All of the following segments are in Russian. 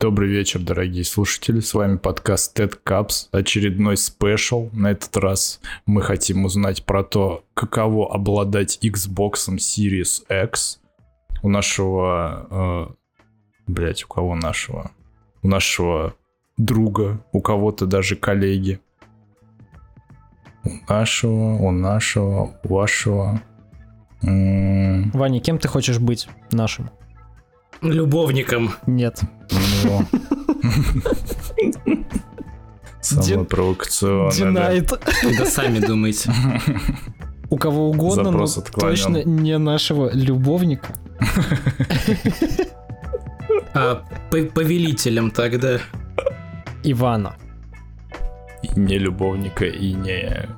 Добрый вечер, дорогие слушатели. С вами подкаст TED Caps, очередной спешл. На этот раз мы хотим узнать про то, каково обладать Xbox Series X. У нашего... Э, блять, у кого нашего? У нашего друга, у кого-то даже коллеги. У нашего, у нашего, у вашего. М-м. Ваня, кем ты хочешь быть нашим? Любовником. Нет. Ну. Самое провокационное. Динайт. Да сами думаете. У кого угодно, но Запрос точно не нашего любовника. А по- повелителем тогда. Ивана. И не любовника, и не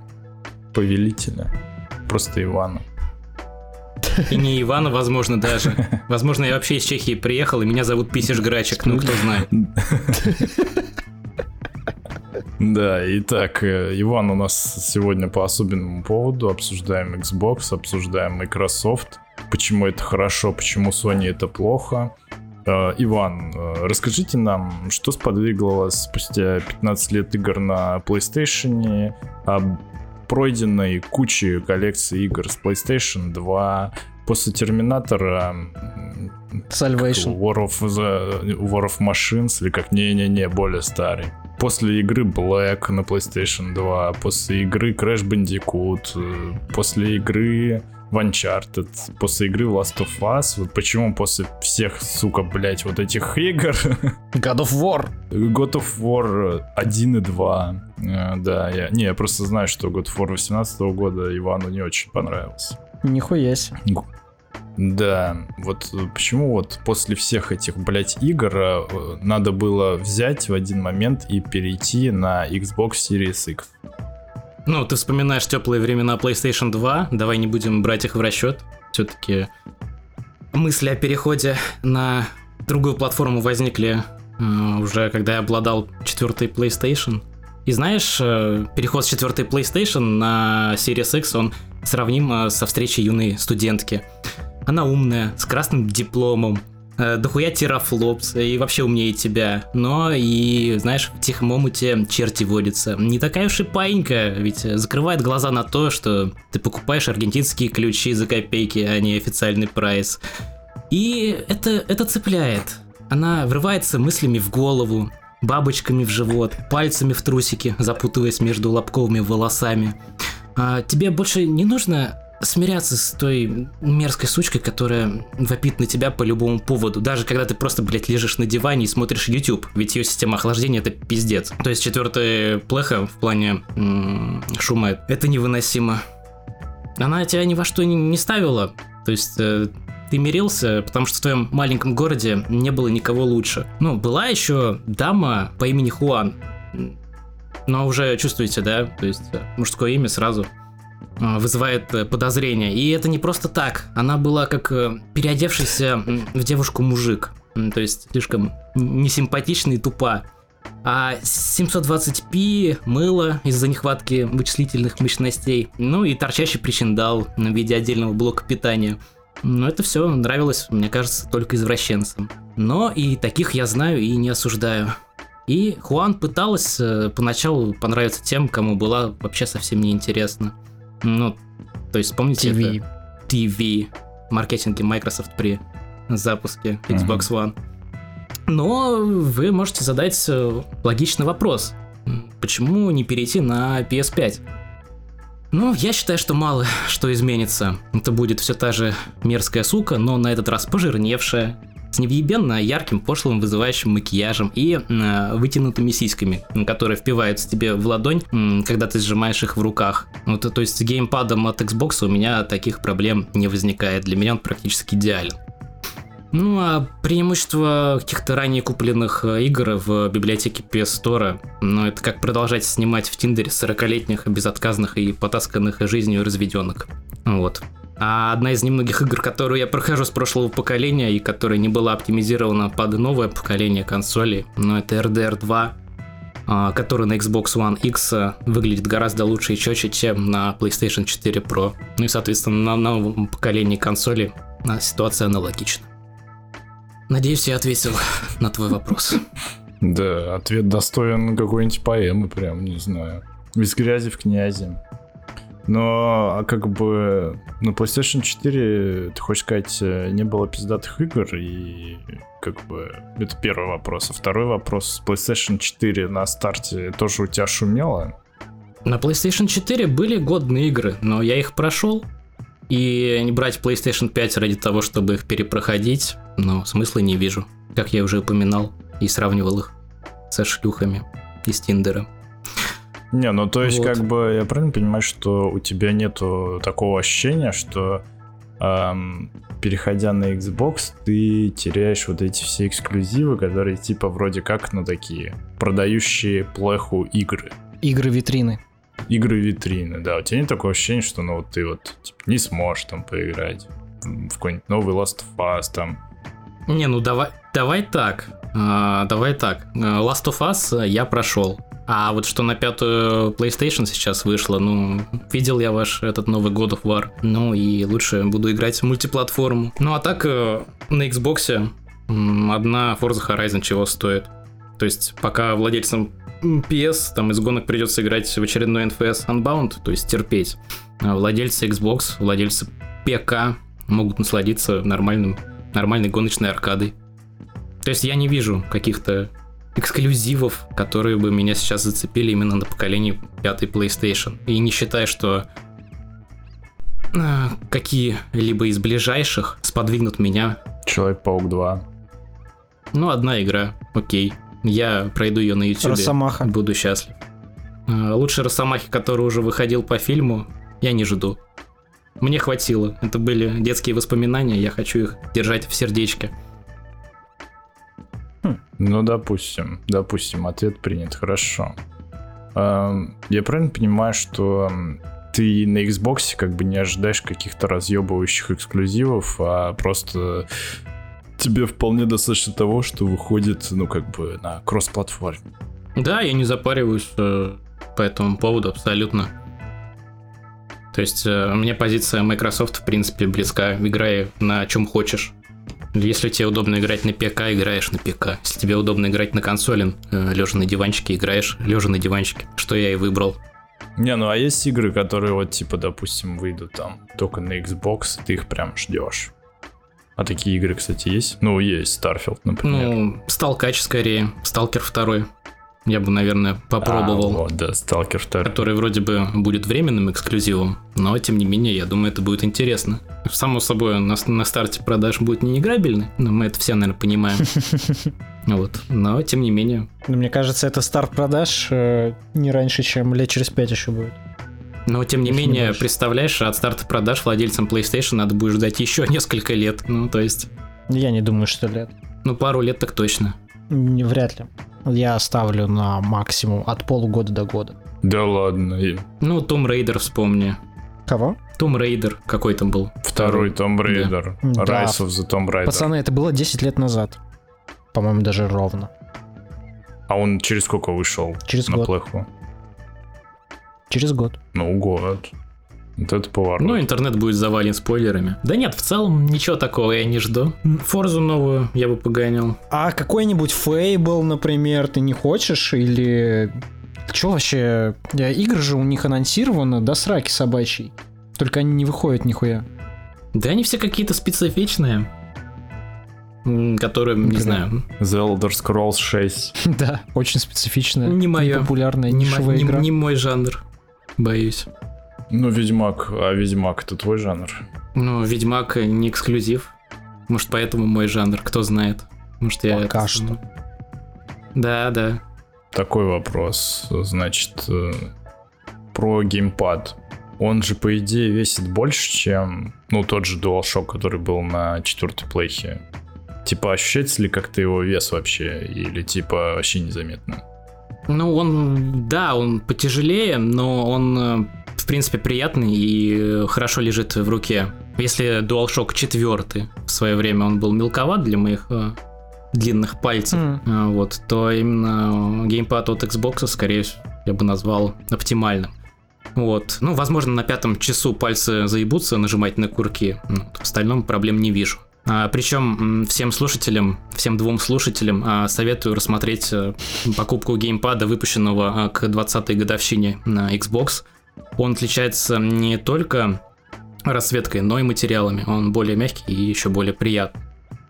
повелителя. Просто Ивана. И не Ивана, возможно, даже. Возможно, я вообще из Чехии приехал, и меня зовут Писиш Грачек, ну кто знает. Да, итак, э, Иван у нас сегодня по особенному поводу. Обсуждаем Xbox, обсуждаем Microsoft. Почему это хорошо, почему Sony это плохо. Э, Иван, э, расскажите нам, что сподвигло вас спустя 15 лет игр на PlayStation, пройденной куче коллекции игр с PlayStation 2, после Терминатора Salvation. War of, the- War of Machines, или как не-не-не, более старый. После игры Black на PlayStation 2, после игры Crash Bandicoot, э, после игры в Uncharted, после игры Last of Us, вот почему после всех, сука, блять, вот этих игр God of War. God of War 1 и 2, э, да, я, не, я просто знаю, что God of War 18 года Ивану не очень понравился. Нихуя себе. Да, вот э, почему вот после всех этих, блядь, игр э, надо было взять в один момент и перейти на Xbox Series X? Ну, ты вспоминаешь теплые времена PlayStation 2, давай не будем брать их в расчет. Все-таки мысли о переходе на другую платформу возникли э, уже когда я обладал четвертой PlayStation. И знаешь, э, переход с четвертой PlayStation на Series X, он сравним э, со встречей юной студентки. Она умная, с красным дипломом, э, дохуя терафлопс и вообще умнее тебя. Но и, знаешь, в тихом омуте черти водятся. Не такая уж и паинька, ведь э, закрывает глаза на то, что ты покупаешь аргентинские ключи за копейки, а не официальный прайс. И это, это цепляет. Она врывается мыслями в голову, бабочками в живот, пальцами в трусики, запутываясь между лобковыми волосами. А тебе больше не нужно смиряться с той мерзкой сучкой, которая вопит на тебя по любому поводу, даже когда ты просто, блядь, лежишь на диване и смотришь YouTube, ведь ее система охлаждения это пиздец. То есть четвертая плеха в плане м, шума, это невыносимо. Она тебя ни во что не, не ставила, то есть э, ты мирился, потому что в твоем маленьком городе не было никого лучше. Ну, была еще дама по имени Хуан, но уже чувствуете, да, то есть э, мужское имя сразу вызывает э, подозрение. И это не просто так. Она была как э, переодевшийся в девушку мужик. То есть слишком несимпатична и тупа. А 720p мыло из-за нехватки вычислительных мощностей. Ну и торчащий причиндал в виде отдельного блока питания. Но это все нравилось, мне кажется, только извращенцам. Но и таких я знаю и не осуждаю. И Хуан пыталась э, поначалу понравиться тем, кому была вообще совсем неинтересна. Ну, то есть, помните TV. это? TV. Маркетинге Microsoft при запуске Xbox One. Но вы можете задать э, логичный вопрос. Почему не перейти на PS5? Ну, я считаю, что мало что изменится. Это будет все та же мерзкая сука, но на этот раз пожирневшая, с невъебенно ярким, пошлым, вызывающим макияжем и э, вытянутыми сиськами, которые впиваются тебе в ладонь, м, когда ты сжимаешь их в руках. Вот, то есть с геймпадом от Xbox у меня таких проблем не возникает. Для меня он практически идеален. Ну а преимущество каких-то ранее купленных э, игр в библиотеке PS Store, ну это как продолжать снимать в Тиндере 40-летних, безотказных и потасканных жизнью разведенок. Вот. А одна из немногих игр, которую я прохожу с прошлого поколения и которая не была оптимизирована под новое поколение консолей, ну это RDR 2, а, который на Xbox One X а, выглядит гораздо лучше и четче, чем на PlayStation 4 Pro. Ну и, соответственно, на новом поколении консолей а, ситуация аналогична. Надеюсь, я ответил на твой вопрос. Да, ответ достоин какой-нибудь поэмы, прям, не знаю. Без грязи в князи. Но, а как бы, на PlayStation 4, ты хочешь сказать, э, не было пиздатых игр, и как бы, это первый вопрос. А второй вопрос, PlayStation 4 на старте тоже у тебя шумело? На PlayStation 4 были годные игры, но я их прошел. И не брать PlayStation 5 ради того, чтобы их перепроходить, но смысла не вижу. Как я уже упоминал и сравнивал их со шлюхами из Тиндера. Не, ну то есть, вот. как бы, я правильно понимаю, что у тебя нету такого ощущения, что эм, переходя на Xbox, ты теряешь вот эти все эксклюзивы, которые типа вроде как, ну такие, продающие плеху игры. Игры-витрины. Игры-витрины, да. У тебя нет такого ощущения, что ну вот ты вот типа, не сможешь там поиграть в какой-нибудь новый Last of Us там. Не, ну давай, давай так. А, давай так. Last of Us я прошел. А вот что на пятую PlayStation сейчас вышло, ну, видел я ваш этот новый God of War. Ну и лучше буду играть в мультиплатформу. Ну а так э, на Xbox одна Forza Horizon чего стоит. То есть пока владельцам PS, там из гонок придется играть в очередной NFS Unbound, то есть терпеть. А владельцы Xbox, владельцы ПК могут насладиться нормальным, нормальной гоночной аркадой. То есть я не вижу каких-то эксклюзивов, которые бы меня сейчас зацепили именно на поколении пятой PlayStation. И не считая, что э, какие-либо из ближайших сподвигнут меня. Человек-паук 2. Ну, одна игра, окей. Я пройду ее на YouTube. Росомаха. Буду счастлив. Э, лучше Росомахи, который уже выходил по фильму, я не жду. Мне хватило. Это были детские воспоминания, я хочу их держать в сердечке. Ну, допустим, допустим, ответ принят, хорошо. Я правильно понимаю, что ты на Xbox как бы не ожидаешь каких-то разъебывающих эксклюзивов, а просто тебе вполне достаточно того, что выходит, ну, как бы на кросс-платформе. Да, я не запариваюсь э, по этому поводу абсолютно. То есть э, мне позиция Microsoft, в принципе, близка. Играй на чем хочешь. Если тебе удобно играть на ПК, играешь на ПК. Если тебе удобно играть на консоли, э, лежа на диванчике, играешь лежа на диванчике. Что я и выбрал. Не, ну а есть игры, которые вот типа, допустим, выйдут там только на Xbox, ты их прям ждешь. А такие игры, кстати, есть? Ну, есть Starfield, например. Ну, Сталкач скорее, Сталкер 2 я бы, наверное, попробовал. А, вот, да, Сталкер 2. Который вроде бы будет временным эксклюзивом, но тем не менее, я думаю, это будет интересно. Само собой, на, на старте продаж будет не играбельный, но мы это все, наверное, понимаем. Вот, но тем не менее. Но мне кажется, это старт продаж э, не раньше, чем лет через пять еще будет. Но тем не Если менее, не представляешь, от старта продаж владельцам PlayStation надо будет ждать еще несколько лет. Ну, то есть. Я не думаю, что лет. Ну, пару лет так точно. Не, вряд ли я ставлю на максимум от полугода до года. Да ладно. Ну, Tomb Raider вспомни. Кого? Tomb Raider какой там был. Второй Tomb Raider. Да. Rise of the Tomb Raider. Пацаны, это было 10 лет назад. По-моему, даже ровно. А он через сколько вышел? Через на год. Плеху? Через год. Ну, год. Вот это поворот. Ну, интернет будет завален спойлерами. Да нет, в целом ничего такого я не жду. Форзу новую я бы погонял. А какой-нибудь Фейбл, например, ты не хочешь? Или... Че вообще? Игры же у них анонсированы до сраки собачьей. Только они не выходят нихуя. Да они все какие-то специфичные. Которые, не знаю. The Elder Scrolls 6. да, очень специфичная. Не моя. Популярная, нишевая не, игра. Не мой жанр, боюсь. Ну, Ведьмак, а Ведьмак это твой жанр? Ну, Ведьмак не эксклюзив. Может, поэтому мой жанр, кто знает. Может, я... Пока это... что. Да, да. Такой вопрос, значит, э, про геймпад. Он же, по идее, весит больше, чем, ну, тот же DualShock, который был на четвертой плейхе. Типа, ощущается ли как-то его вес вообще? Или, типа, вообще незаметно? Ну, он, да, он потяжелее, но он э, в принципе, приятный и хорошо лежит в руке. Если DualShock 4 в свое время он был мелковат для моих э, длинных пальцев, mm. вот, то именно геймпад от Xbox, скорее всего, я бы назвал оптимальным. Вот. Ну, возможно, на пятом часу пальцы заебутся нажимать на курки. Ну, в остальном проблем не вижу. А, причем всем слушателям, всем двум слушателям а, советую рассмотреть а, покупку геймпада, выпущенного а, к 20-й годовщине на Xbox. Он отличается не только расцветкой, но и материалами. Он более мягкий и еще более приятный.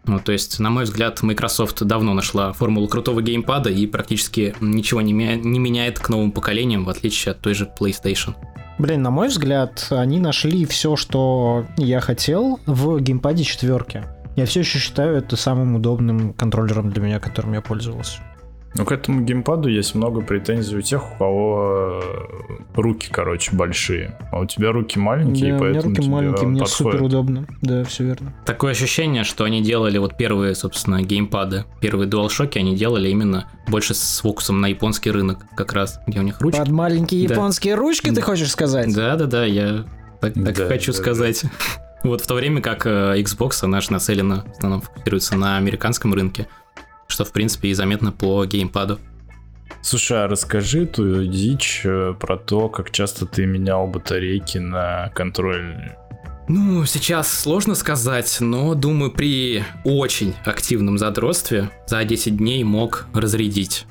Ну, то есть, на мой взгляд, Microsoft давно нашла формулу крутого геймпада и практически ничего не, не меняет к новым поколениям, в отличие от той же PlayStation. Блин, на мой взгляд, они нашли все, что я хотел в геймпаде четверки. Я все еще считаю это самым удобным контроллером для меня, которым я пользовался. Ну, к этому геймпаду есть много претензий у тех, у кого э, руки, короче, большие. А у тебя руки маленькие, да, поэтому у меня руки тебе маленькие, мне супер удобно. Да, все верно. Такое ощущение, что они делали вот первые, собственно, геймпады, первые DualShock они делали именно больше с фокусом на японский рынок, как раз, где у них ручки. Под маленькие Да. японские ручки, ты хочешь сказать? Да-да-да, я так, так Да, и хочу да, сказать. Вот в то время как э, Xbox, она же нацелена, в основном фокусируется на американском рынке, что, в принципе, и заметно по геймпаду. Слушай, а расскажи ту дичь э, про то, как часто ты менял батарейки на контроль. Ну, сейчас сложно сказать, но думаю, при очень активном задротстве за 10 дней мог разрядить.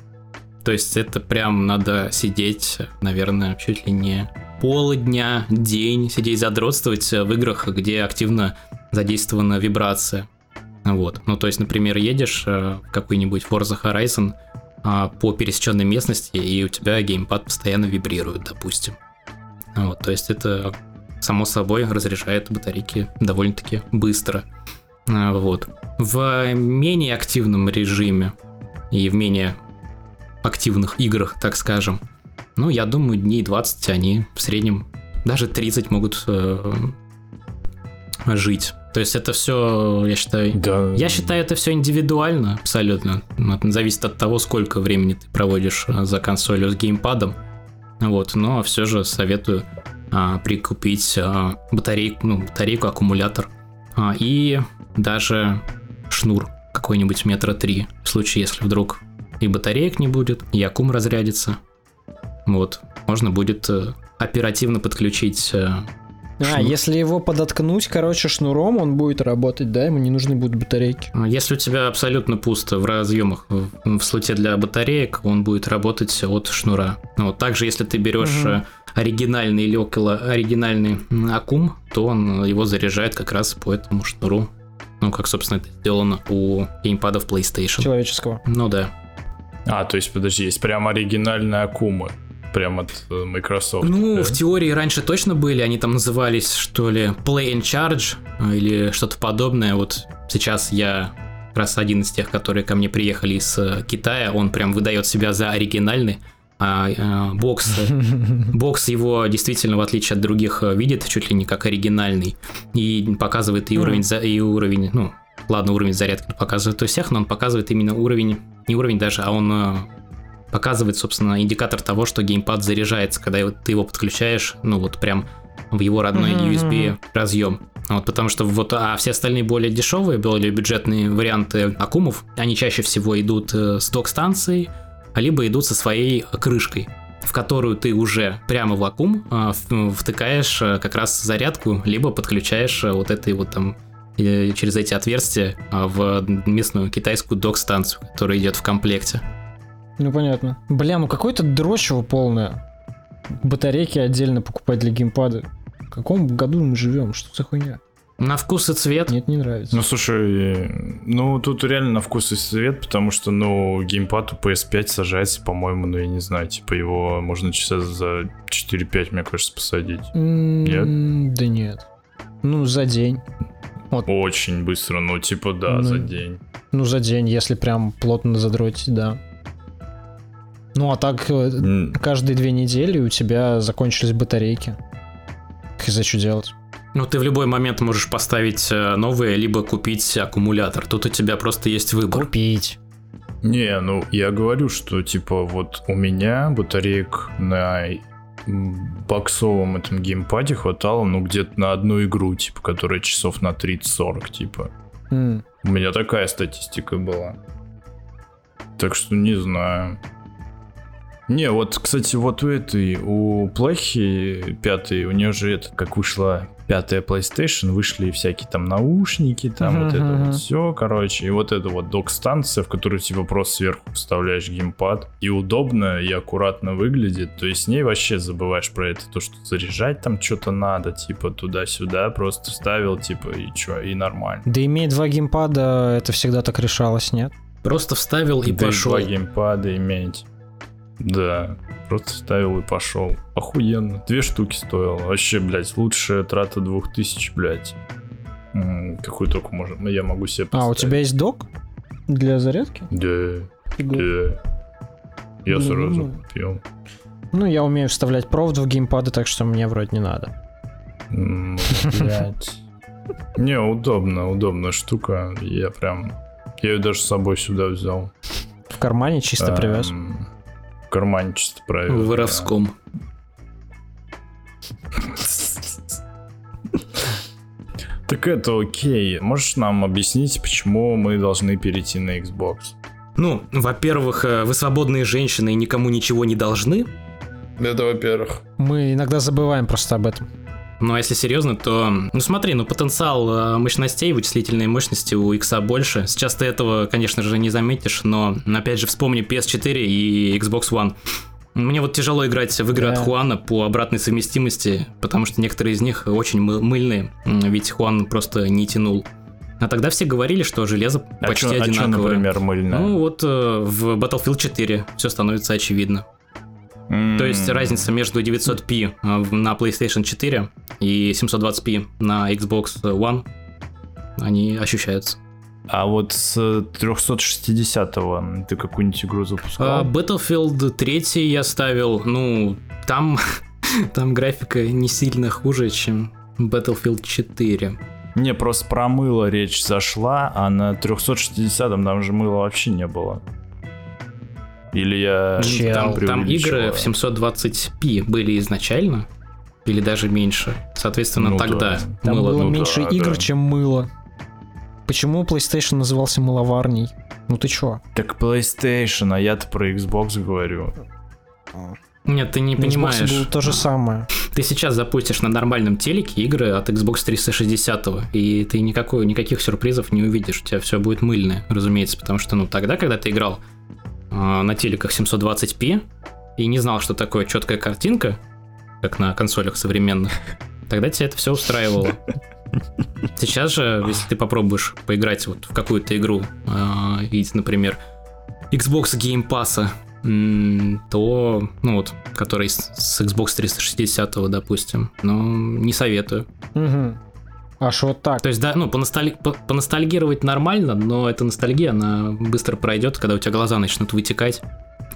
То есть это прям надо сидеть, наверное, чуть ли не полдня, день, сидеть задротствовать в играх, где активно задействована вибрация. Вот. Ну, то есть, например, едешь э, в какой-нибудь Forza Horizon а, по пересеченной местности, и у тебя геймпад постоянно вибрирует, допустим. Вот, то есть это само собой разряжает батарейки довольно-таки быстро. А, Вот. В менее активном режиме и в менее активных играх, так скажем, ну, я думаю, дней 20 они в среднем, даже 30 могут э, жить. То есть это все, я считаю, Да. я считаю, это все индивидуально абсолютно. Это зависит от того, сколько времени ты проводишь а, за консолью с геймпадом. Вот, но все же советую а, прикупить а, батарейку, ну, батарейку, аккумулятор а, и даже шнур какой-нибудь метра три. В случае, если вдруг и батареек не будет, и аккум разрядится. Вот, можно будет э, оперативно подключить э, А, Шнур. если его подоткнуть, короче, шнуром, он будет работать, да? Ему не нужны будут батарейки. А Если у тебя абсолютно пусто в разъемах в в слоте для батареек, он будет работать от шнура. Ну, Вот также, если ты берешь Мгм. э, оригинальный или около оригинальный аккум, то он его заряжает как раз по этому шнуру. Ну, как, собственно, это сделано у геймпадов PlayStation. Человеческого. Ну да. А, то есть, подожди, есть прям оригинальные акумы. Прям от э, Microsoft. Ну, да? в теории раньше точно были, они там назывались, что ли, Play and Charge э, или что-то подобное. Вот сейчас я как раз один из тех, которые ко мне приехали из э, Китая, он прям выдает себя за оригинальный, а бокс, бокс его действительно, в отличие от других, видит чуть ли не как оригинальный и показывает и Мгм. уровень, за- и уровень, ну, ладно, уровень зарядки показывает у всех, но он показывает именно уровень, не уровень даже, а он показывает, собственно, индикатор того, что геймпад заряжается, когда ты его подключаешь, ну вот прям в его родной Мгм, USB разъем. Вот потому что вот, а все остальные более дешевые, более бюджетные варианты аккумов, они чаще всего идут э, с док-станцией, а либо идут со своей крышкой, в которую ты уже прямо в аккум а, в- втыкаешь э, как раз зарядку, либо подключаешь э, вот этой вот там через эти отверстия а, в местную китайскую док-станцию, которая идет в комплекте. Ну, понятно. Бля, ну какое-то дрочево полное. Батарейки отдельно покупать для геймпада. В каком году мы живем? Что за хуйня? На вкус и цвет. Нет, не нравится. Ну, слушай, ну, тут реально на вкус и цвет, потому что, ну, геймпад у PS5 сажается, по-моему, ну, я не знаю, типа его можно часа за 4-5, мне кажется, посадить. М, Да нет. Ну, за день. Очень быстро, ну, типа, да, Ну, за день. Ну, за день, если прям плотно задротить, да. Ну, а так М, каждые две недели у тебя закончились батарейки. Хз, что делать? Ну, ты в любой момент можешь поставить э, новые, либо купить аккумулятор. Тут у тебя просто есть выбор. Купить. Не, ну, я говорю, что, типа, вот у меня батареек на боксовом этом геймпаде хватало, ну, где-то на одну игру, типа, которая часов на 30-40, типа. М, У меня такая статистика была. Так что не знаю. Не, вот, кстати, вот у этой, у Плехи пятой, у нее же это, как вышла пятая PlayStation, вышли всякие там наушники, там Мгм, вот это вот все, короче, и вот это вот док-станция, в которую типа просто сверху вставляешь геймпад, и удобно, и аккуратно выглядит, то есть с ней вообще забываешь про это, то, что заряжать там что-то надо, типа туда-сюда, просто вставил, типа, и чё, и нормально. Да иметь два геймпада, это всегда так решалось, нет? Просто вставил и Да пошел. два геймпада иметь. Да, просто вставил и пошел. Охуенно. Две штуки стоило. Вообще, блядь, лучшая трата двух тысяч, блядь. М, Какую только можно. Ну, я могу себе А, у тебя есть док для зарядки? Да, Фига. да. Я Блин, сразу ну, купил. Ну, я умею вставлять провод в геймпады, так что мне вроде не надо. М, Блядь. Не, удобно, удобная штука. Я прям... Я ее даже с собой сюда взял. В кармане чисто привез. Эм, В В да. воровском. Так это окей. Можешь нам объяснить, почему мы должны перейти на Xbox? Ну, во-первых, э, вы свободные женщины и никому ничего не должны. Это во-первых. Мы иногда забываем просто об этом. Ну, а если серьезно, то... Ну, смотри, ну, потенциал э, мощностей, вычислительной мощности у X больше. Сейчас ты этого, конечно же, не заметишь, но, опять же, вспомни PS4 и Xbox One. Мне вот тяжело играть в игры Да. от Хуана по обратной совместимости, потому что некоторые из них очень мы- мыльные, ведь Хуан просто не тянул. А тогда все говорили, что железо А почти чё- а чё, одинаковое. например, мыльная? Ну вот э, в Battlefield 4 все становится очевидно. М, То есть разница между 900p э, на PlayStation 4 и 720p на Xbox One, они ощущаются. А вот с 360-го ты какую-нибудь игру А запускал? Battlefield 3 я ставил, ну, там, там графика не сильно хуже, чем Battlefield 4. Не, просто про мыло речь зашла, а на 360-м там же мыла вообще не было. Или я Чел. там Там, там игры в 720p были изначально, или даже меньше. Соответственно, Ну тогда да. Там мыло было ну меньше да, игр, да. чем мыло. Почему PlayStation назывался мыловарней? Ну ты чё? Так PlayStation, а я-то про Xbox говорю. Нет, ты не Xbox понимаешь. было то же самое. Ты сейчас запустишь на нормальном телеке игры от Xbox 360, и ты никакой, никаких сюрпризов не увидишь. У тебя все будет мыльное, разумеется, потому что, ну, тогда, когда ты играл на телеках 720p и не знал, что такое четкая картинка, как на консолях современных, тогда тебя это все устраивало. Сейчас же, если ты попробуешь поиграть вот в какую-то игру, э, например, Xbox Game Pass, то, ну вот, который с, Xbox 360, допустим, ну, не советую. Аж вот так. То есть, да, ну, поносталь- по- поностальгировать нормально, но эта ностальгия, она быстро пройдет, когда у тебя глаза начнут вытекать,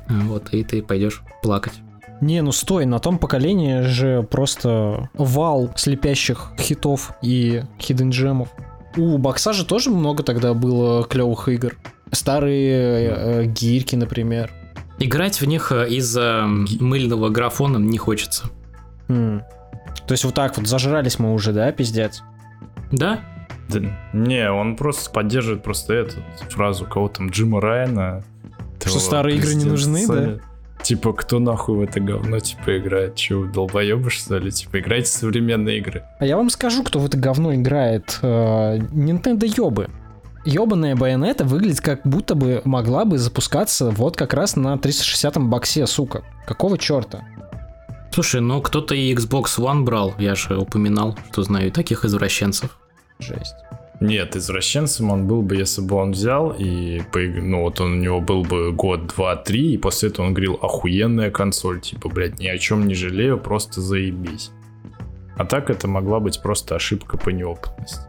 а, вот, и ты пойдешь плакать. Не, ну стой, на том поколении же просто вал слепящих хитов и хидden джемов. У бокса же тоже много тогда было клевых игр. Старые э, э, гирьки, например. Играть в них э, из-за мыльного графона не хочется. М. То есть вот так вот зажрались мы уже, да, пиздец? Да, Да, не, он просто поддерживает просто эту фразу кого там Джима Райана. Что старые игры не нужны, Sony. Типа, кто нахуй в это говно, типа, играет? Че, вы долбоебы, что ли? Типа, играйте в современные игры. А я вам скажу, кто в это говно играет. Э, Nintendo ёбы. Ёбаная байонета выглядит как будто бы могла бы запускаться вот как раз на 360-м боксе, сука. Какого черта? Слушай, ну кто-то и Xbox One брал, я же упоминал, что знаю таких извращенцев. Жесть. Нет, извращенцем он был бы, если бы он взял и, ну вот он, у него был бы год, два, три, и после этого он говорил, охуенная консоль, типа, блядь, ни о чем не жалею, просто заебись. А так это могла быть просто ошибка по неопытности.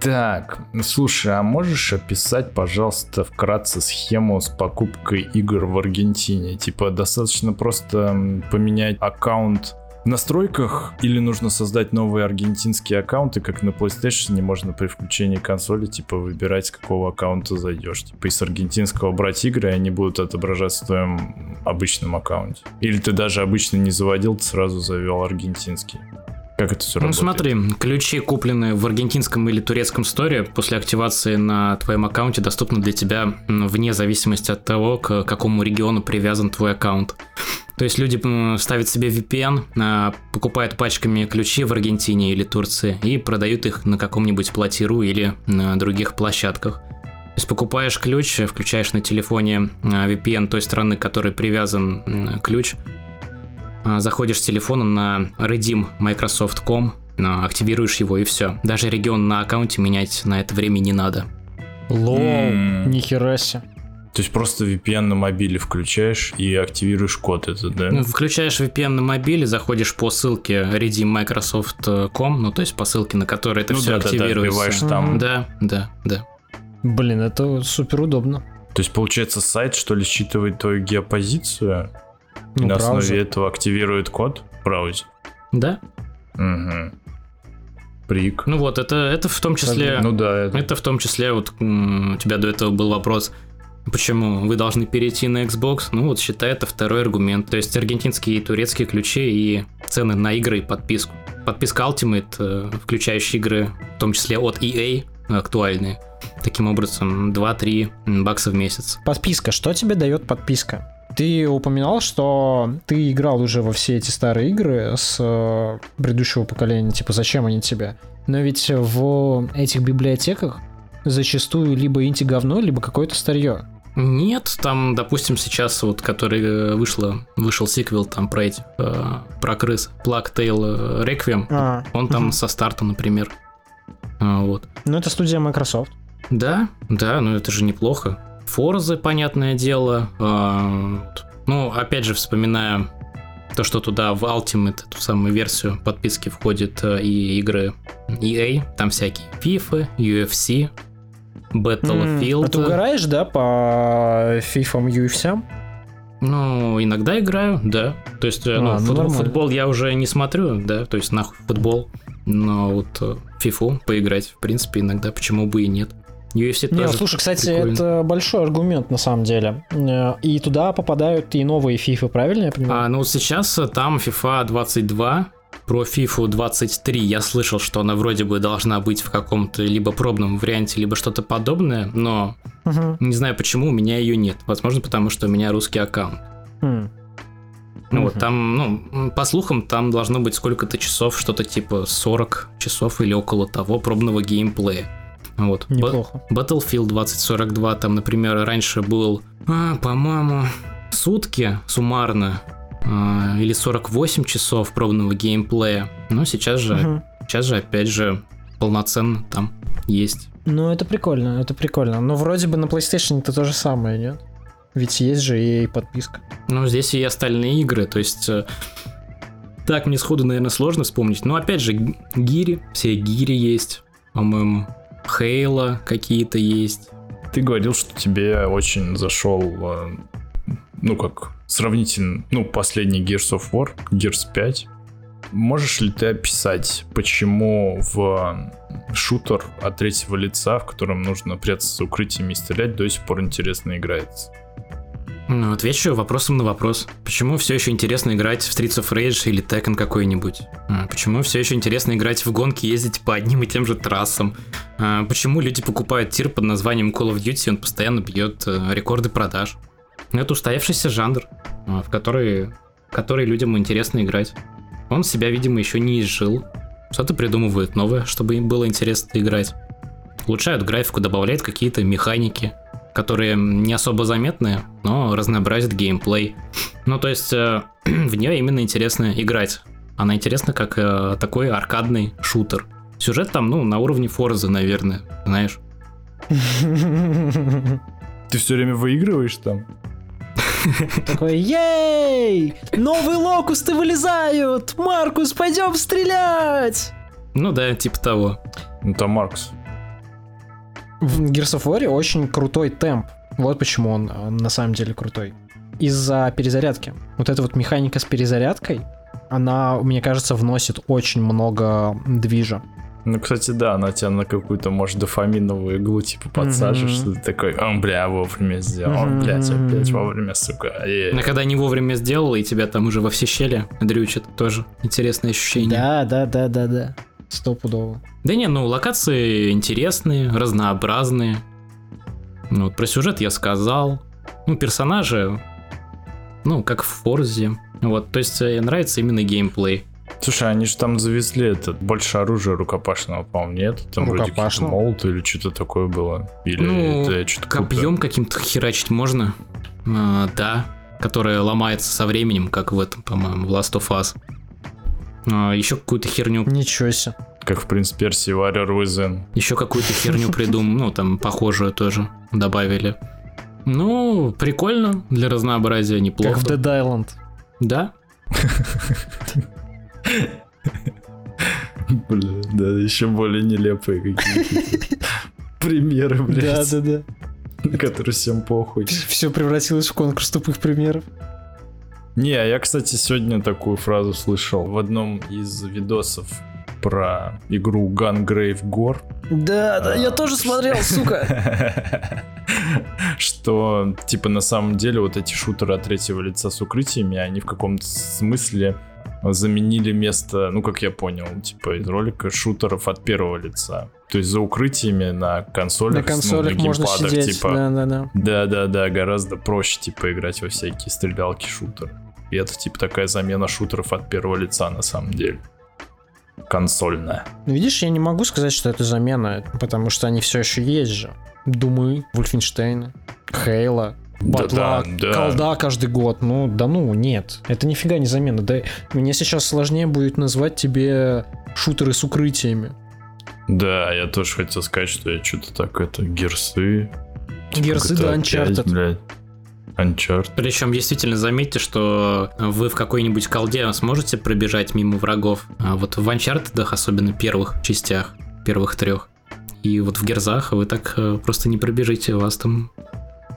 Так, слушай, а можешь описать, пожалуйста, вкратце схему с покупкой игр в Аргентине? Типа, достаточно просто поменять аккаунт в настройках или нужно создать новые аргентинские аккаунты, как на PlayStation можно при включении консоли, типа, выбирать, с какого аккаунта зайдешь. Типа, из аргентинского брать игры, и они будут отображаться в твоем обычном аккаунте. Или ты даже обычно не заводил, ты сразу завел аргентинский. Как это все Ну работает? смотри, ключи, купленные в аргентинском или турецком сторе, после активации на твоем аккаунте доступны для тебя вне зависимости от того, к какому региону привязан твой аккаунт. То есть люди ставят себе VPN, а, покупают пачками ключи в Аргентине или Турции и продают их на каком-нибудь платиру или на других площадках. То есть покупаешь ключ, включаешь на телефоне а, VPN той страны, к которой привязан ключ, заходишь с телефона на redeem Microsoft.com, а, активируешь его и все. Даже регион на аккаунте менять на это время не надо. Лол, М. нихера себе. То есть просто VPN на мобиле включаешь и активируешь код это, да? Ну, Включаешь VPN на мобиле, заходишь по ссылке redeem Microsoft.com, ну то есть по ссылке, на которой это ну все да, да, да, активируется. вбиваешь там. Да, да, да. Блин, это супер удобно. То есть, получается, сайт, что ли, считывает твою геопозицию и Ну, на основе браузер. этого активирует код в браузере? Да. Угу. Прик. Ну вот, это, это в том числе... Ну да, это... Это в том числе, вот у тебя до этого был вопрос, почему вы должны перейти на Xbox. Ну вот, считай, это второй аргумент. То есть аргентинские и турецкие ключи и цены на игры и подписку. Подписка Ultimate, э, включающая игры, в том числе от EA, актуальные. Таким образом, 2-3 бакса в месяц. Подписка. Что тебе дает подписка? Ты упоминал, что ты играл уже во все эти старые игры с э, предыдущего поколения, типа зачем они тебе? Но ведь в этих библиотеках зачастую либо инти-говно, либо какое-то старье. Нет, там, допустим, сейчас вот, который э, вышло, вышел сиквел там про эти, э, про крыс, Plague Tale э, Requiem, А, он там со старта, например. А, вот. Ну, это студия Microsoft. Да, да, ну это же неплохо. Форзы, понятное дело. а. Ну, опять же, вспоминая то, что туда в Ultimate, эту самую версию подписки входят э, и игры EA, там всякие FIFA, UFC, Battlefield. А ты угораешь, да, по FIFA, UFC? Ну, иногда играю, да. То есть, э, ну, А, ну, фут- нормально. футбол я уже не смотрю, да, то есть нахуй футбол. Но вот э, FIFA поиграть, в принципе, иногда почему бы и нет. UFC Не, тоже слушай, кстати, прикольно. это большой аргумент на самом деле. Э, И туда попадают и новые FIFA, правильно я понимаю? А, ну вот сейчас э, там FIFA 22, про FIFA 23 я слышал, что она вроде бы должна быть в каком-то либо пробном варианте, либо что-то подобное, но Мгм. не знаю почему у меня ее нет. Возможно, потому что у меня русский аккаунт. Хм. Ну вот Мгм. там, ну, по слухам, там должно быть сколько-то часов, что-то типа 40 часов или около того пробного геймплея. Вот. Б- Неплохо. Battlefield 2042, там, например, раньше был, а, по-моему, сутки суммарно, а, или 48 часов пробного геймплея. Но сейчас же, Мгм. сейчас же, опять же, полноценно там есть. Ну, это прикольно, это прикольно. Но вроде бы на PlayStation это то же самое, нет? Ведь есть же и подписка. Ну, здесь и остальные игры, то есть... э, Так, мне сходу, наверное, сложно вспомнить. Но, опять же, гири, все гири есть, по-моему. Хейла какие-то есть. Ты говорил, что тебе очень зашел, э, ну как, сравнительно, ну, последний Gears of War, Gears 5. Можешь ли ты описать, почему в шутер от третьего лица, в котором нужно прятаться за укрытиями и стрелять, до сих пор интересно играется? Ну, отвечу вопросом на вопрос. Почему все еще интересно играть в Streets of Rage или Tekken какой-нибудь? Почему все еще интересно играть в гонки, ездить по одним и тем же трассам? А, Почему люди покупают тир под названием Call of Duty, и он постоянно бьет э, рекорды продаж? Ну, Это устоявшийся жанр, а, в который, в который людям интересно играть. Он себя, видимо, еще не изжил. Что-то придумывают новое, чтобы им было интересно играть. Улучшают графику, добавляют какие-то механики, которые не особо заметные, но разнообразят геймплей. Ну, то есть, э, в нее именно интересно играть. Она интересна как э, такой аркадный шутер. Сюжет там, ну, на уровне Форза, наверное, знаешь. Ты все время выигрываешь там? Такой, ей! Новые локусты вылезают! Маркус, пойдем стрелять! Ну да, типа того. Ну там Маркс. В Gears of War очень крутой темп. Вот почему он э, на самом деле крутой. Из-за перезарядки. Вот эта вот механика с перезарядкой, она, мне кажется, вносит очень много движа. Ну, кстати, да, она тебя на какую-то, может, дофаминовую иглу, типа, подсаживает, Мгм. что ты такой, а, бля, вовремя сделал, Мгм. блядь, опять вовремя, сука. А когда не вовремя сделал, и тебя там уже во все щели дрючат, тоже интересное ощущение. Да, да, да, да, да. Стопудово. Да не, ну локации интересные, разнообразные. Ну, вот про сюжет я сказал. Ну, персонажи, ну, как в Форзе. Вот, то есть э, нравится именно геймплей. Слушай, они же там завезли этот, больше оружия рукопашного, по-моему, нет? Там вроде Рукопашного? молот или что-то такое было. Или Ну, это я что-то Копьем каким-то херачить можно. А, да, которое ломается со временем, как в этом, по-моему, в Last of Us. Еще какую-то херню, Ничего себе. Как в Принц Персии Warrior Within. еще какую-то херню придумал, ну, там, похожую тоже добавили. Ну, прикольно, для разнообразия неплохо. Как в Dead Island. Да, Бля, да, еще более нелепые какие-то примеры, Да, блядь, да, да. на которые всем похуй. Все превратилось в конкурс тупых примеров. Не, а я, кстати, сегодня такую фразу слышал в одном из видосов про игру Gungrave Gore. Да, да, я тоже смотрел, Что, типа, на самом деле вот эти шутеры от третьего лица с укрытиями, они в каком-то смысле заменили место, ну, как я понял, типа, из ролика шутеров от первого лица. То есть за укрытиями на консолях, На ну, консолях на можно сидеть. типа, Да, да, да. да-да-да, гораздо проще, типа, играть во всякие стрелялки, шутеры. И это, типа, такая замена шутеров от первого лица, на самом деле. Консольная. Ну, видишь, я не могу сказать, что это замена, потому что они все еще есть же. Думы, Вульфенштейны, Хейла, Батла, Да-да, да. колда каждый год. Ну, да ну, нет. Это нифига не замена. Да, мне сейчас сложнее будет назвать тебе шутеры с укрытиями. Да, я тоже хотел сказать, что я что-то так, это, герсы. Герсы да GTA 5, Uncharted. блядь. Uncharted. Причем действительно заметьте, что вы в какой-нибудь колде сможете пробежать мимо врагов. А вот в Uncharted, особенно первых частях, первых трех. И вот в Герзах вы так э, просто не пробежите, вас там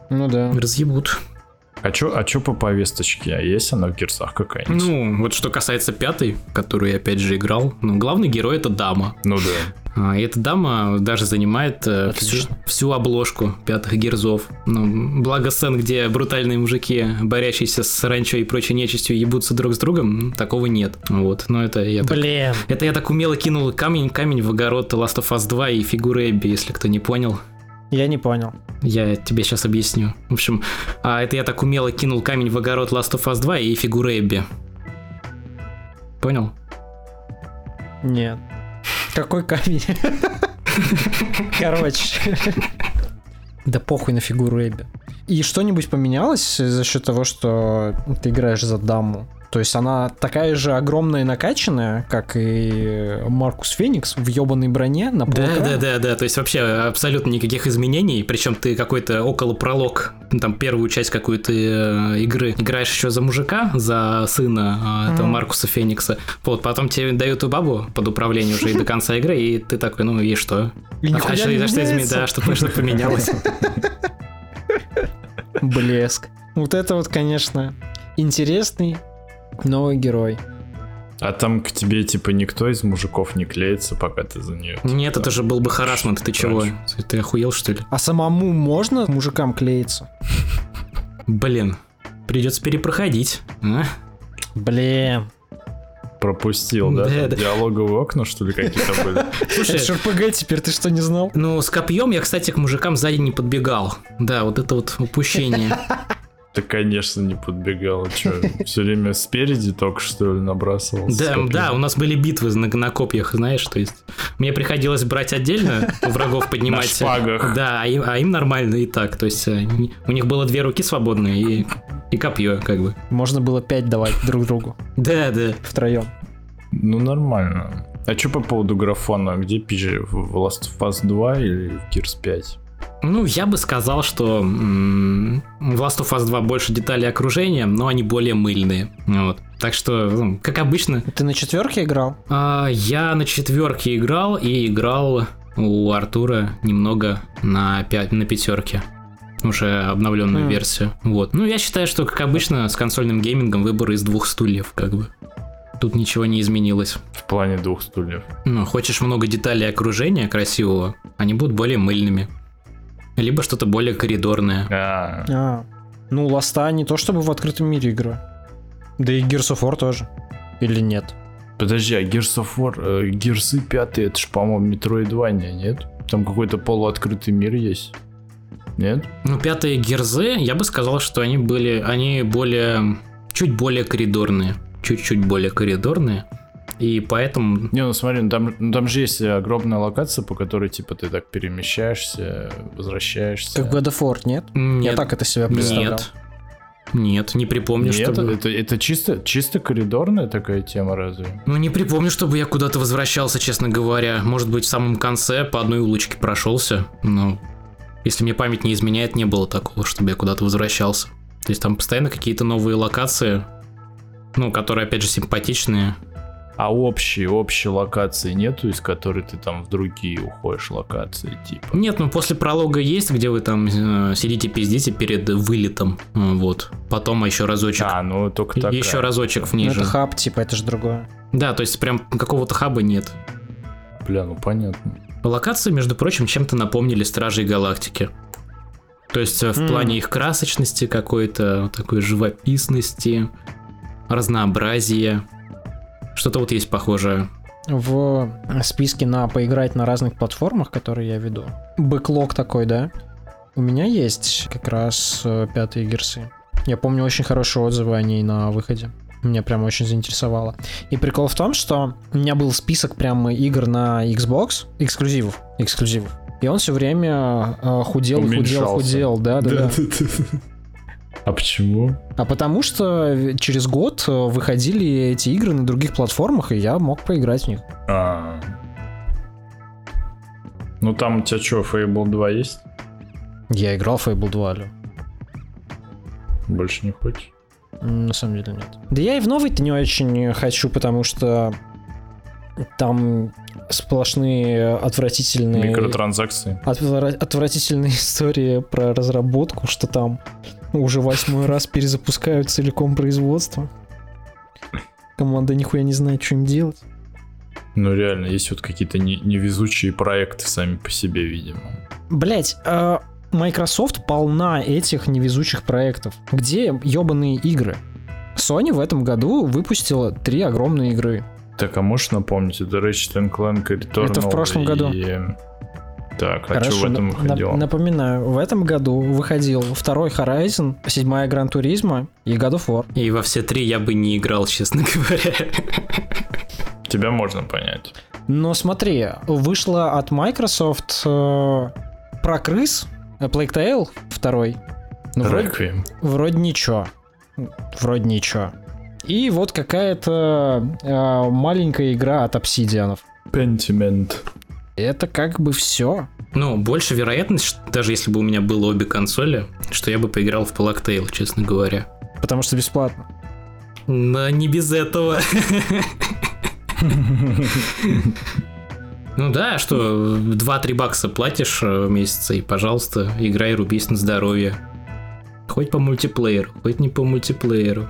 Ну да. разъебут. А чё, а чё по повесточке? А есть она в герсах какая-нибудь? Ну, вот что касается пятой, которую я опять же играл, ну, главный герой это дама. Ну да. А, И эта дама даже занимает э, всю, всю обложку пятых герзов. Ну, благо сцен, где брутальные мужики, борящиеся с ранчо и прочей нечистью, ебутся друг с другом, такого нет. Вот, но это я так... Блин. Это я так умело кинул камень, камень в огород Last of Us 2 и фигуры Эбби, если кто не понял. Я не понял. Я тебе сейчас объясню. В общем, а, это я так умело кинул камень в огород Last of Us 2 и фигуры Эбби. Понял? Нет. Какой камень? Короче. Да похуй на фигуру Эбби. И что-нибудь поменялось за счет того, что ты играешь за даму? То есть она такая же огромная и накачанная, как и Маркус Феникс в ебаной броне на Да, да, да, да. То есть вообще абсолютно никаких изменений. Причем ты какой-то около пролог, там первую часть какой-то э, игры играешь еще за мужика, за сына э, этого Мгм. Маркуса Феникса. Вот, потом тебе дают эту бабу под управление уже и до конца игры, и ты такой, ну и что? И А что, не да, что изме- меняется. да, что, что поменялось? Блеск. Вот это вот, конечно, интересный новый герой. А там к тебе, типа, никто из мужиков не клеится, пока ты за нее. Нет, это же был бы харасмент, ты чего? Ты охуел, что ли? А самому можно мужикам клеиться? Блин, придется перепроходить. а? Блин. Пропустил, да? Да, да. Диалоговые окна, что ли, какие-то были? Слушай, Это ж РПГ теперь, ты что, не знал? ну, с копьем я, кстати, к мужикам сзади не подбегал. Да, вот это вот упущение. Да, конечно, не подбегал. Че, все время спереди только что ли набрасывался? Да, да, у нас были битвы на, на копьях, знаешь, то есть мне приходилось брать отдельно, врагов поднимать. На шпагах. Да, а им, а им нормально и так, то есть э, у них было две руки свободные и, и копье, как бы. Можно было 5 давать друг другу Да, да. втроем. Ну, нормально. А что по поводу графона? Где пизже? В Last of Us 2 или в Gears 5? Ну, я бы сказал, что м, в Last of Us 2 больше деталей окружения, но они более мыльные. Вот. Так что, ну, как обычно, Ты на четверке играл? А, я на четверке играл и играл у Артура немного на, пя- на пятерке. Уже обновленную Хм. версию. Вот. Ну, я считаю, что, как обычно, с консольным геймингом выбор из двух стульев, как бы. Тут ничего не изменилось. В плане двух стульев. Ну, хочешь много деталей окружения красивого, они будут более мыльными. Либо что-то более коридорное. А, А, ну, Ласта не то чтобы в открытом мире игра. Да и Gears of War тоже. Или нет? подожди, а Gears of War, э, Gears 5, это ж, по-моему, Metroidvania, нет? Там какой-то полуоткрытый мир есть. Нет? Ну, пятые герзы, я бы сказал, что они были, они более, чуть более коридорные. Чуть-чуть более коридорные. И поэтому Не, ну смотри, ну там, ну там же есть огромная локация, по которой, типа, ты так перемещаешься, возвращаешься. Как в God of War, нет? нет, Я так это себя представлял. нет, нет, не припомню, Нет, чтобы... это, это чисто, чисто коридорная такая тема, разве? Ну, не припомню, чтобы я куда-то возвращался, честно говоря. Может быть, в самом конце по одной улочке прошелся, но если мне память не изменяет, не было такого, чтобы я куда-то возвращался. То есть там постоянно какие-то новые локации, ну, которые, опять же, симпатичные. А общей, общей локации нету, из которой ты там в другие уходишь локации, типа? Нет, ну после пролога есть, где вы там э, сидите, пиздите перед вылетом, э, вот. Потом еще разочек. А, ну только так. еще разочек Ну, вниже. это хаб, типа, это же другое. Да, то есть прям какого-то хаба нет. Бля, ну понятно. Локации, между прочим, чем-то напомнили Стражей Галактики. То есть э, в М. плане их красочности какой-то, такой живописности, разнообразия. Что-то вот есть похожее. В списке на поиграть на разных платформах, которые я веду. Бэклог такой, да? У меня есть как раз э, пятые герсы. Я помню очень хорошие отзывы о ней на выходе. Меня прям очень заинтересовало. И прикол в том, что у меня был список прям игр на Xbox, эксклюзивов, эксклюзивов. И он все время э, худел, худел, худел, да, да, да. А почему? А потому что через год э, выходили эти игры на других платформах, и я мог поиграть в них. А. Ну там у тебя что, Fable 2 есть? Я играл в Fable 2, алло. Больше не хочешь? На самом деле нет. Да я и в новый-то не очень хочу, потому что там сплошные отвратительные... Микротранзакции. отвра- отвратительные истории про разработку, что там уже восьмой раз перезапускают целиком производство. Команда нихуя не знает, что им делать. Ну реально, есть вот какие-то не- невезучие проекты сами по себе, видимо. Блять, Microsoft полна этих невезучих проектов. Где ебаные игры? Sony в этом году выпустила три огромные игры. Так, а можешь напомнить, это Ratchet Clank Returnal Это в прошлом году. Так, а что в этом выходило? напоминаю, в этом году выходил второй Horizon, седьмая Гран Туризма и God of War. И во все три я бы не играл, честно говоря. Тебя можно понять. Но смотри, вышла от Microsoft э, про крыс, э, Plague Tale второй. Ну, вроде, вроде ничего. Вроде ничего. И вот какая-то э, маленькая игра от обсидианов. Pentiment. Это как бы все. Ну, больше вероятность, даже если бы у меня было обе консоли, что я бы поиграл в Tale, честно говоря. Потому что бесплатно. Но не без этого. Ну да, что 2-3 бакса платишь э, в месяц, и, пожалуйста, играй, рубись на здоровье. Хоть по мультиплееру, хоть не по мультиплееру.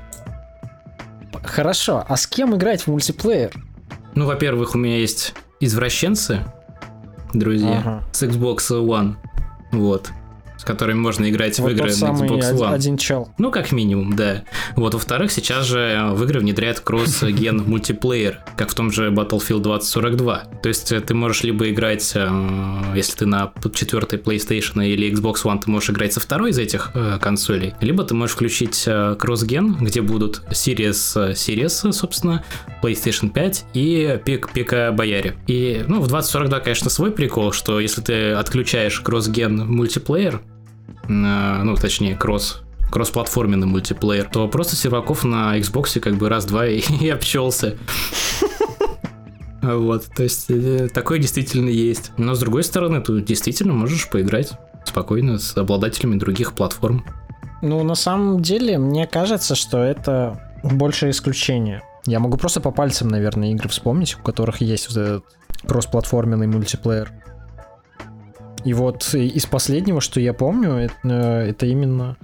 Хорошо, а с кем играть в мультиплеер? Ну, во-первых, у меня есть извращенцы, друзья, Ага. с Xbox One, вот, которыми можно играть в Вот игры тот на Xbox One. один чел. Ну, как минимум, да. Вот, во-вторых, сейчас же в игры внедряют кросс-ген мультиплеер, как в том же Battlefield 2042. То есть э, ты можешь либо играть, э, если ты на четвертой PlayStation или Xbox One, ты можешь играть со второй из этих э, консолей, либо ты можешь включить э, кросс-ген, где будут Series, э, Series, собственно, PlayStation 5 и пик пика Бояре. И, ну, в 2042, конечно, свой прикол, что если ты отключаешь кросс-ген мультиплеер, э, ну, точнее, кросс кроссплатформенный мультиплеер, то просто серваков на Xbox как бы раз-два и, и обчелся. Вот, то есть э, такое действительно есть. Но с другой стороны, ты действительно можешь поиграть спокойно с обладателями других платформ. Ну, на самом деле, мне кажется, что это больше исключение. Я могу просто по пальцам, наверное, игры вспомнить, у которых есть вот этот кроссплатформенный мультиплеер. И вот из последнего, что я помню, это, это именно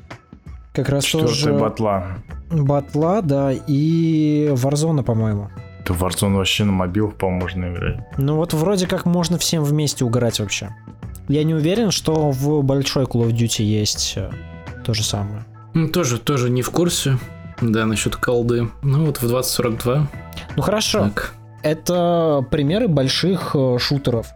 как раз Четвертая тоже... батла. Батла, да, и Warzone, по-моему. Да Warzone вообще на мобилах, по-моему, можно играть. Ну вот вроде как можно всем вместе угорать вообще. Я не уверен, что в большой Call of Duty есть э, то же самое. Ну, тоже, тоже не в курсе. Да, насчет колды. Ну вот в 2042. Ну хорошо, Так. это примеры больших э, шутеров.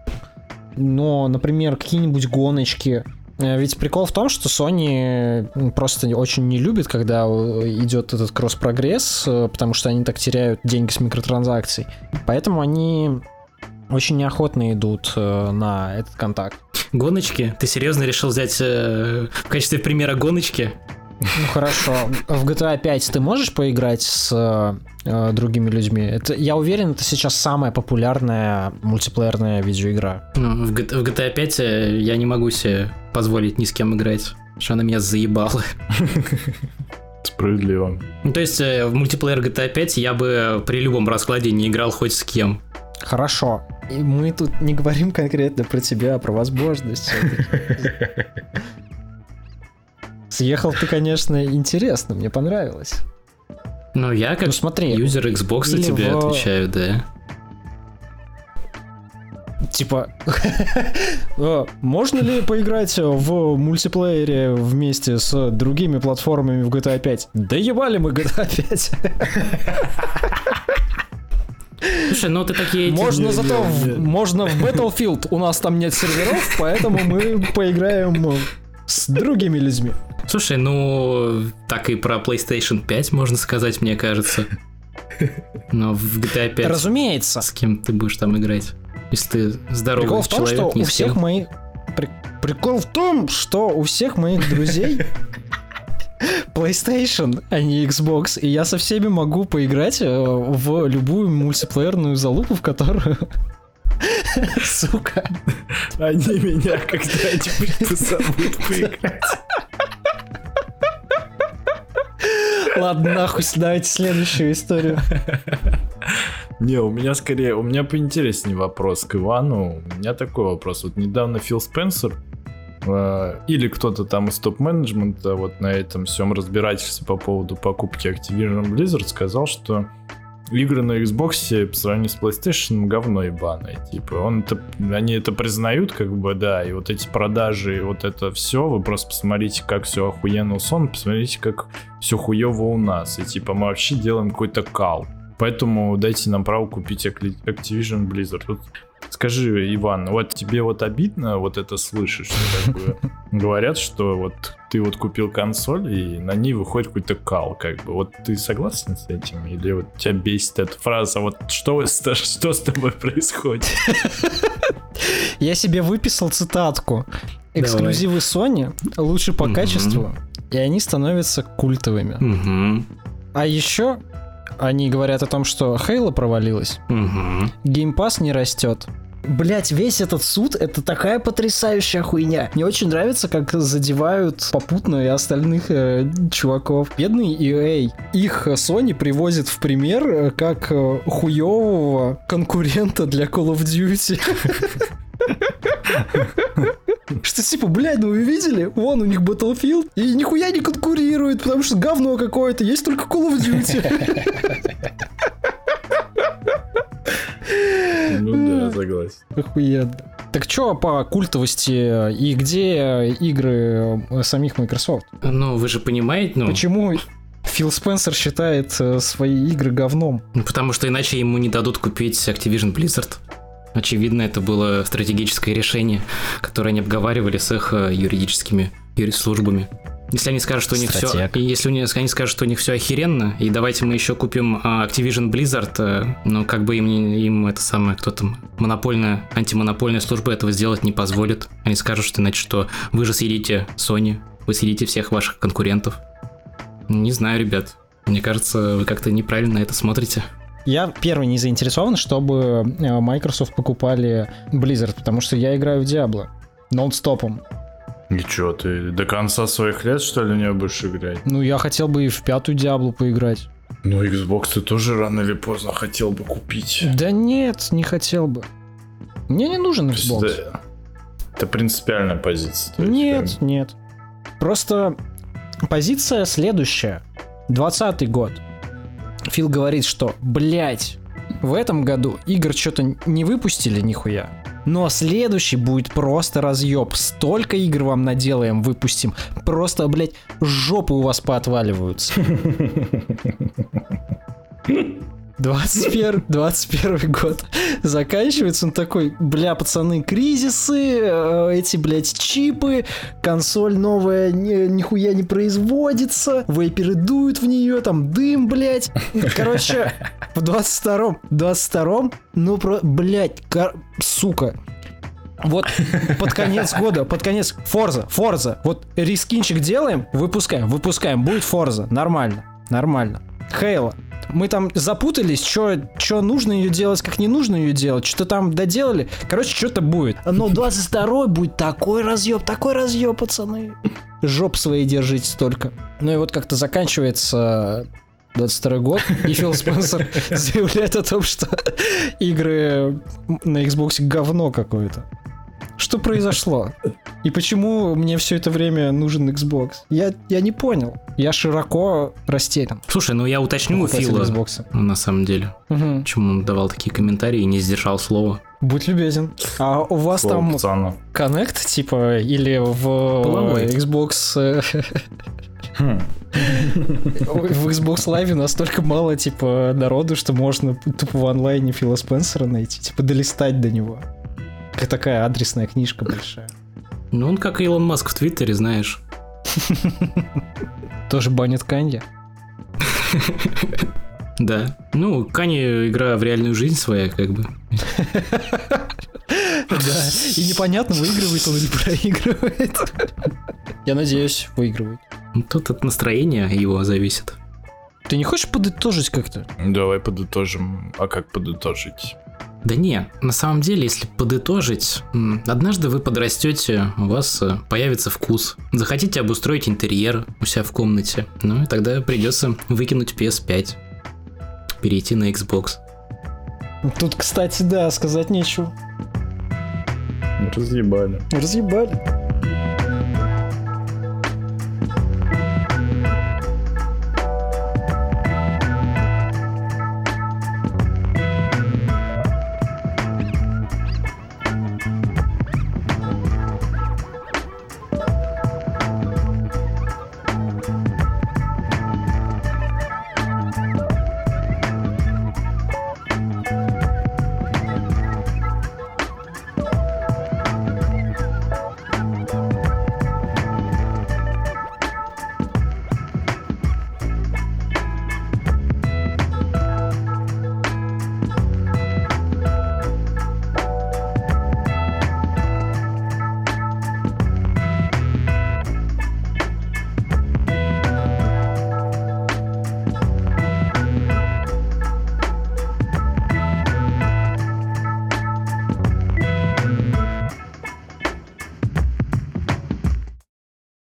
Но, например, какие-нибудь гоночки. Э, Ведь прикол в том, что Sony просто очень не любит, когда э, идет этот кросс-прогресс, э, потому что они так теряют деньги с микротранзакций. Поэтому они очень неохотно идут на этот контакт. Гоночки? Ты серьезно решил взять в качестве примера гоночки? Ну хорошо. В GTA 5 ты можешь поиграть с э, другими людьми? Это, я уверен, это сейчас самая популярная мультиплеерная видеоигра. Ну, в, в GTA 5 э, я не могу себе позволить ни с кем играть. потому Что она меня заебала. Справедливо. Ну, то есть э, в мультиплеер GTA 5 я бы при любом раскладе не играл хоть с кем. Хорошо. И мы тут не говорим конкретно про тебя, а про возможность. Съехал ты, конечно, интересно, мне понравилось. Ну, я как Ну смотри, юзер Xbox или тебе в- отвечаю, да. типа, э, можно ли поиграть в мультиплеере вместе с другими платформами в GTA 5? Да ебали мы GTA 5. Слушай, ну ты такие... Можно зато в, можно в Battlefield. У нас там нет серверов, поэтому мы поиграем с другими людьми. Слушай, ну так и про PlayStation 5 можно сказать, мне кажется. Но в GTA 5 Разумеется. с кем ты будешь там играть? Если ты здоровый Прикол в том, человек, что у всех кем. моих... при- Прикол в том, что у всех моих друзей PlayStation, а не Xbox, и я со всеми могу поиграть э, в любую мультиплеерную залупу, в которую... Сука. Они меня когда-нибудь позовут поиграть. Ладно, нахуй, давайте следующую историю. Не, у меня скорее, у меня поинтереснее вопрос к Ивану. У меня такой вопрос. Вот недавно Фил Спенсер э, или кто-то там из топ-менеджмента вот на этом всем разбирательстве по поводу покупки Activision Blizzard сказал, что игры на Xbox по сравнению с PlayStation говно ебаное. Типа, он это, они это признают, как бы, да, и вот эти продажи, и вот это все, вы просто посмотрите, как все охуенно у Sony, посмотрите, как все хуево у нас. И типа мы вообще делаем какой-то кал. Поэтому дайте нам право купить Activision Blizzard. Вот скажи, Иван, вот тебе вот обидно вот это слышать, что такое? Говорят, что вот ты вот купил консоль, и на ней выходит какой-то кал, как бы. Вот ты согласен с этим? Или вот тебя бесит эта фраза? Вот что, с- что с тобой происходит? Я себе выписал цитатку. Эксклюзивы Sony лучше по качеству, и они становятся культовыми. А еще они говорят о том, что Хейла провалилась. Game Pass не растет. Блять, весь этот суд это такая потрясающая хуйня. Мне очень нравится, как задевают попутно и остальных э, чуваков. Бедный EA. Их Sony привозит в пример э, как э, хуевого конкурента для Call of Duty. Что типа, блядь, ну вы видели? Вон у них Battlefield. И нихуя не конкурирует, потому что говно какое-то. Есть только Call of Duty. Ну да, согласен. Охуенно. Так чё по культовости и где игры э, самих Microsoft? Ну, вы же понимаете, ну, Почему Фил Спенсер считает э, свои игры говном? ну, потому что иначе ему не дадут купить Activision Blizzard. Очевидно, это было стратегическое решение, которое они обговаривали с их э, юридическими юрисслужбами. Если они скажут, что у них все, Стратег. и если у них- они скажут, что у них все охеренно, и давайте мы еще купим а, Activision Blizzard, э, ну как бы им, им это самое, кто там, монопольная, антимонопольная служба этого сделать не позволит. Они скажут, что иначе что вы же съедите Sony, вы съедите всех ваших конкурентов. Не знаю, ребят. Мне кажется, вы как-то неправильно на это смотрите. Я первый не заинтересован, чтобы э, Microsoft покупали Blizzard, потому что я играю в Diablo. Нон-стопом. И чё, ты до конца своих лет, что ли, не будешь играть? Ну, я хотел бы и в пятую Диаблу поиграть. Ну, Xbox ты тоже рано или поздно хотел бы купить. Да нет, не хотел бы. Мне не нужен Xbox. Это, это принципиальная позиция. то есть, Нет, нет. Просто позиция следующая. 20 год. Фил говорит, что, блять, в этом году игр что-то не выпустили нихуя. Но следующий будет просто разъеб. Столько игр вам наделаем, выпустим. Просто, блядь, жопы у вас поотваливаются. 21, 21 год заканчивается, он такой, бля, пацаны, кризисы, э, эти, блядь, чипы, консоль новая ни, нихуя не производится, вейперы дуют в нее, там дым, блядь. Короче, в 22-м, 22-м, ну, про, блядь, кор... сука, вот под конец года, под конец Форза, Форза, вот рискинчик делаем, выпускаем, выпускаем, будет Форза, нормально, нормально. Хейла, мы там запутались, что нужно ее делать, как не нужно ее делать, что там доделали. Короче, что-то будет. Но 22 будет такой разъеб, такой разъеб, пацаны. Жоп свои держите только. Ну и вот как-то заканчивается 22 год, и Фил Спенсер заявляет о том, что игры на Xbox говно какое-то. Что произошло? И почему мне все это время нужен Xbox? Я, я не понял. Я широко растерян. Слушай, ну я уточню у Фила, Xbox. на самом деле. Угу. Почему он давал такие комментарии и не сдержал слова. Будь любезен. А у вас Слово там пацана. Connect, типа, или в Половой. Xbox... Э, хм. В Xbox Live настолько мало, типа, народу, что можно тупо в онлайне Фила Спенсера найти, типа, долистать до него. Как такая адресная книжка большая. Ну, он как Илон Маск в Твиттере, знаешь. Тоже банит Канья? Да. Ну, Кани игра в реальную жизнь своя, как бы. Да. И непонятно, выигрывает он или проигрывает. Я надеюсь, выигрывает. Ну, тут от настроения его зависит. Ты не хочешь подытожить как-то? Давай подытожим. А как подытожить? Да не, на самом деле, если подытожить, однажды вы подрастете, у вас э, появится вкус. Захотите обустроить интерьер у себя в комнате, ну и тогда придется выкинуть PS5, перейти на Xbox. Тут, кстати, да, сказать нечего. Разъебали. Разъебали.